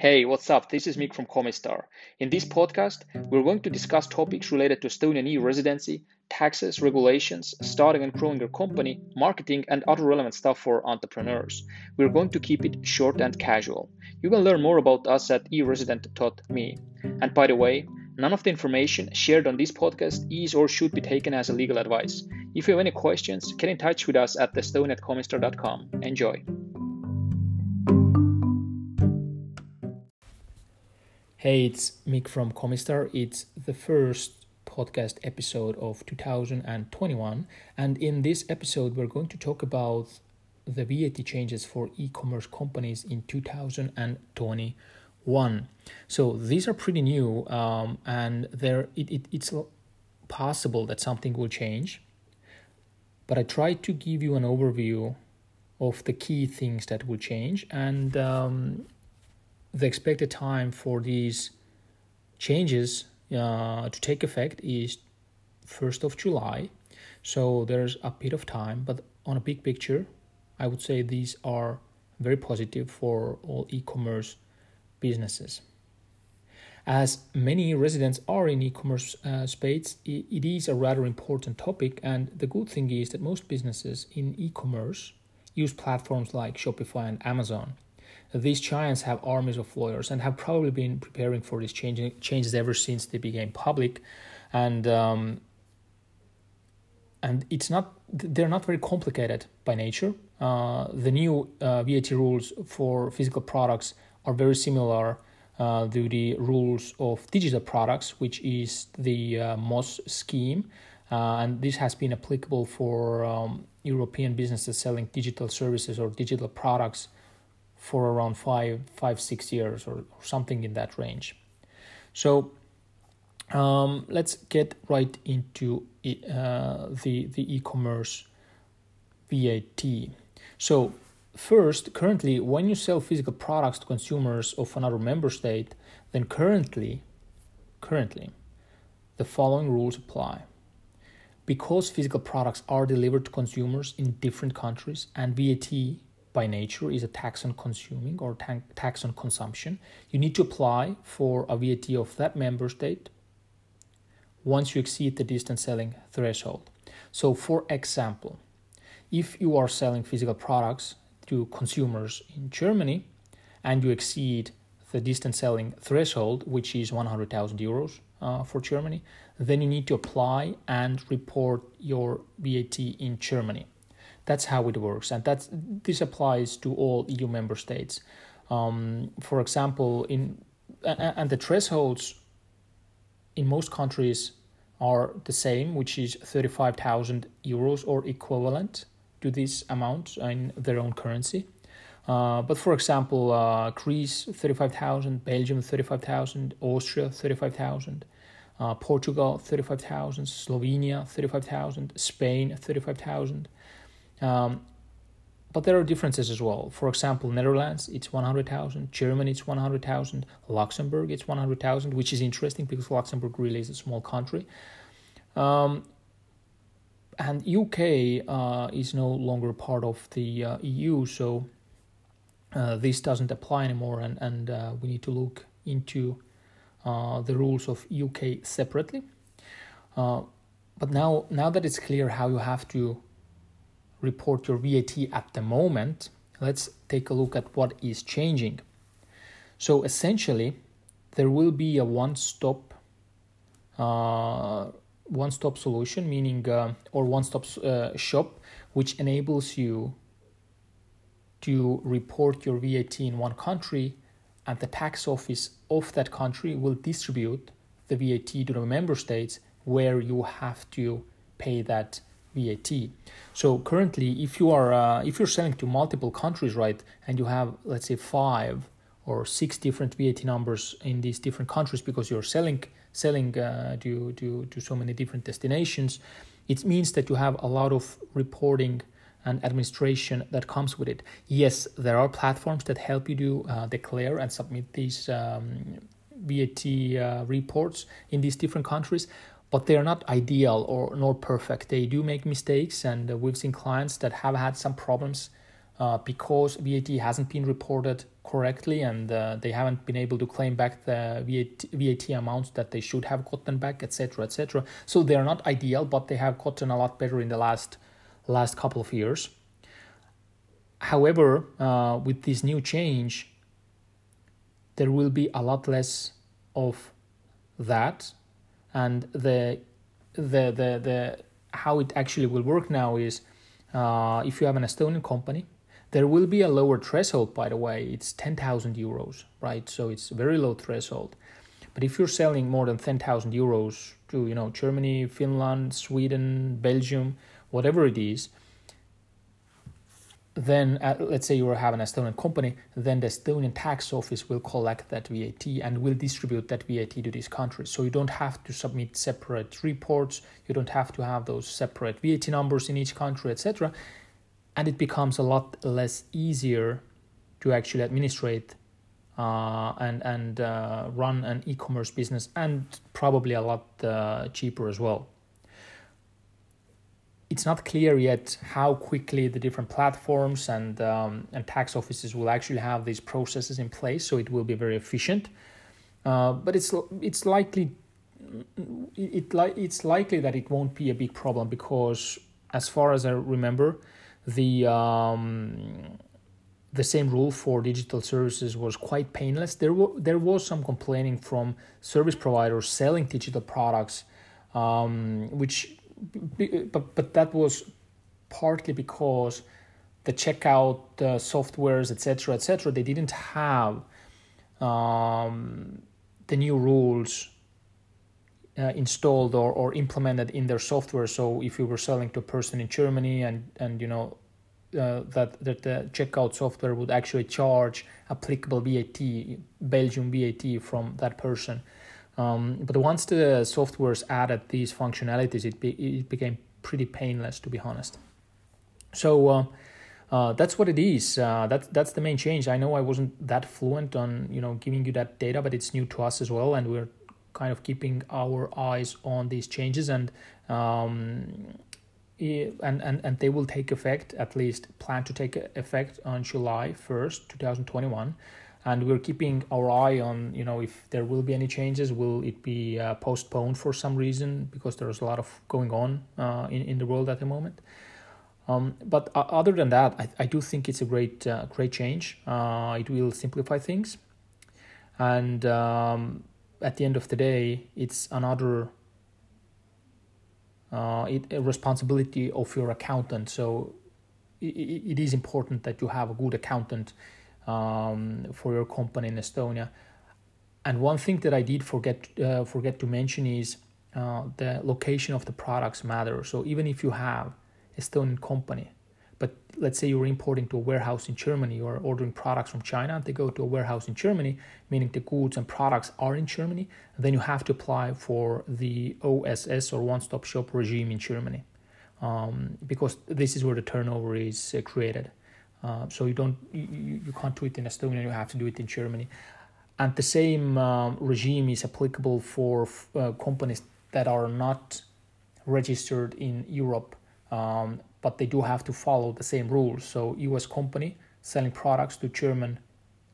Hey, what's up? This is Mick from Comistar. In this podcast, we're going to discuss topics related to Estonian e residency, taxes, regulations, starting and growing your company, marketing, and other relevant stuff for entrepreneurs. We're going to keep it short and casual. You can learn more about us at eresident.me. And by the way, none of the information shared on this podcast is or should be taken as a legal advice. If you have any questions, get in touch with us at thestone@comistar.com. Enjoy. Hey, it's Mick from Comistar. It's the first podcast episode of 2021, and in this episode, we're going to talk about the VAT changes for e commerce companies in 2021. So these are pretty new, um, and there it, it, it's possible that something will change. But I tried to give you an overview of the key things that will change and um, the expected time for these changes uh, to take effect is 1st of July. So there's a bit of time, but on a big picture, I would say these are very positive for all e commerce businesses. As many residents are in e commerce uh, space, it is a rather important topic, and the good thing is that most businesses in e commerce use platforms like Shopify and Amazon these giants have armies of lawyers and have probably been preparing for these changing, changes ever since they became public, and um, and it's not they're not very complicated by nature. Uh, the new uh, VAT rules for physical products are very similar uh, to the rules of digital products, which is the uh, scheme. Uh, and this has been applicable for um, European businesses selling digital services or digital products for around five, five, six years or, or something in that range. So um, let's get right into uh, the the e-commerce VAT. So first, currently, when you sell physical products to consumers of another member state, then currently, currently, the following rules apply. Because physical products are delivered to consumers in different countries and VAT by nature is a tax on consuming or tax on consumption. You need to apply for a VAT of that member state once you exceed the distance selling threshold. So, for example, if you are selling physical products to consumers in Germany and you exceed the distance selling threshold, which is 100,000 euros uh, for Germany, then you need to apply and report your VAT in Germany. That's how it works, and that's this applies to all EU member states. Um, for example, in and, the thresholds in most countries are the same, which is 35,000 euros or equivalent to this amount in their own currency. Uh, but for example, uh, Greece 35,000, Belgium 35,000, Austria 35,000, uh, Portugal 35,000, Slovenia 35,000, Spain 35,000, um, but there are differences as well. For example, Netherlands it's 100,000, Germany it's 100,000, Luxembourg it's 100,000, which is interesting because Luxembourg really is a small country. Um, and UK uh, is no longer part of the uh, EU, so uh, this doesn't apply anymore, and and uh, we need to look into uh, the rules of UK separately. Uh, but now now that it's clear how you have to report your VAT at the moment, let's take a look at what is changing. So essentially, there will be a one-stop uh, one-stop solution, meaning uh, or one-stop uh, shop, which enables you to report your VAT in one country, and the tax office of that country will distribute the VAT to the member states where you have to pay that VAT. So currently, if you are uh, if you're selling to multiple countries, right, and you have let's say five or six different VAT numbers in these different countries because you're selling selling uh, to, to to so many different destinations, it means that you have a lot of reporting and administration that comes with it. Yes, there are platforms that help you to uh, declare and submit these um, VAT uh, reports in these different countries, but they are not ideal or nor perfect. They do make mistakes, and uh, we've seen clients that have had some problems uh, because VAT hasn't been reported correctly and uh, they haven't been able to claim back the VAT, VAT amounts that they should have gotten back, etc., etc. So they are not ideal, but they have gotten a lot better in the last last couple of years. However, uh, with this new change, there will be a lot less of that, and the the the the how it actually will work now is uh, if you have an Estonian company there will be a lower threshold, by the way. It's 10,000 euros, right? So it's very low threshold. But if you're selling more than 10,000 euros to, you know, Germany, Finland, Sweden, Belgium, whatever it is, then uh, let's say you have an Estonian company, then the Estonian tax office will collect that VAT and will distribute that VAT to these countries. So you don't have to submit separate reports, you don't have to have those separate VAT numbers in each country, etc and it becomes a lot less easier to actually administrate uh, and and uh, run an e-commerce business and probably a lot uh, cheaper as well. It's not clear yet how quickly the different platforms and um, and tax offices will actually have these processes in place, so it will be very efficient. Uh, but it's it's likely it, it it's likely that it won't be a big problem because, as far as I remember, the um, the same rule for digital services was quite painless. There were there was some complaining from service providers selling digital products, um, which but but that was partly because the checkout uh, softwares etc etc they didn't have um, the new rules uh, installed or, or implemented in their software. So if you were selling to a person in Germany and and you know uh, that that the checkout software would actually charge applicable VAT, Belgium VAT from that person. Um, but once the softwares added these functionalities, it be, it became pretty painless, to be honest. So. Uh, uh, that's what it is. Uh, that's that's the main change. I know I wasn't that fluent on you know giving you that data, but it's new to us as well, and we're kind of keeping our eyes on these changes and um, and, and and they will take effect at least plan to take effect on July 1st 2021 and we're keeping our eye on you know if there will be any changes will it be uh, postponed for some reason? Because there's a lot of going on uh, in, in the world at the moment. Um, but uh, other than that I, I do think it's a great uh, great change. Uh, it will simplify things. And um, at the end of the day, it's another uh, it, a responsibility of your accountant. So it, it is important that you have a good accountant um, for your company in Estonia. And one thing that I did forget uh, forget to mention is uh, the location of the products matter. So even if you have Estonian company, but let's say you're importing to a warehouse in Germany or ordering products from China, they go to a warehouse in Germany, meaning the goods and products are in Germany. then you have to apply for the OSS or one stop shop regime in Germany um, because this is where the turnover is uh, created. Uh, so you don't you, you can't do it in Estonia, you have to do it in Germany. And the same um, regime is applicable for uh, companies that are not registered in Europe um, but they do have to follow the same rules. So U.S. company selling products to German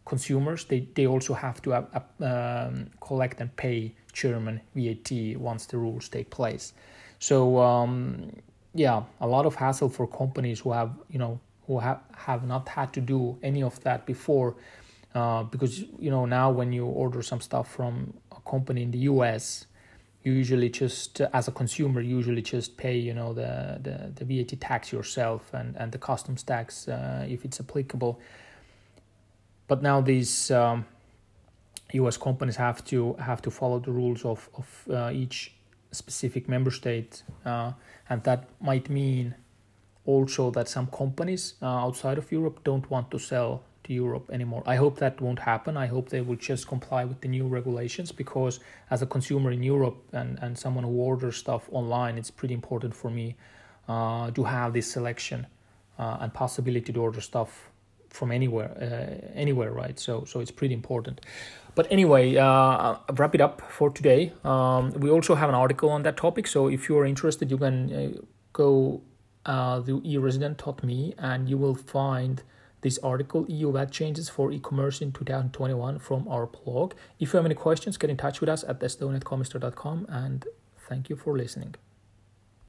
consumers, they, they also have to uh, um, collect and pay German VAT once the rules take place. So um, yeah, a lot of hassle for companies who have you know who have have not had to do any of that before, uh, because you know now when you order some stuff from a company in the U.S you usually just as a consumer you usually just pay you know the the, the VAT tax yourself and and the customs tax uh, if it's applicable. But now these um, US companies have to have to follow the rules of of uh, each specific member state uh, and that might mean also that some companies uh, outside of Europe don't want to sell to Europe anymore. I hope that won't happen. I hope they will just comply with the new regulations because as a consumer in Europe and, and someone who orders stuff online, it's pretty important for me uh, to have this selection uh, and possibility to order stuff from anywhere, uh, anywhere, right? So, so it's pretty important. But anyway, uh, wrap it up for today. Um, we also have an article on that topic. So if you are interested, you can uh, go uh, the eresident.me, and you will find this article EU VAT changes for e-commerce in 2021 from our blog. If you have any questions, get in touch with us at thestoneatcomistar.com and thank you for listening.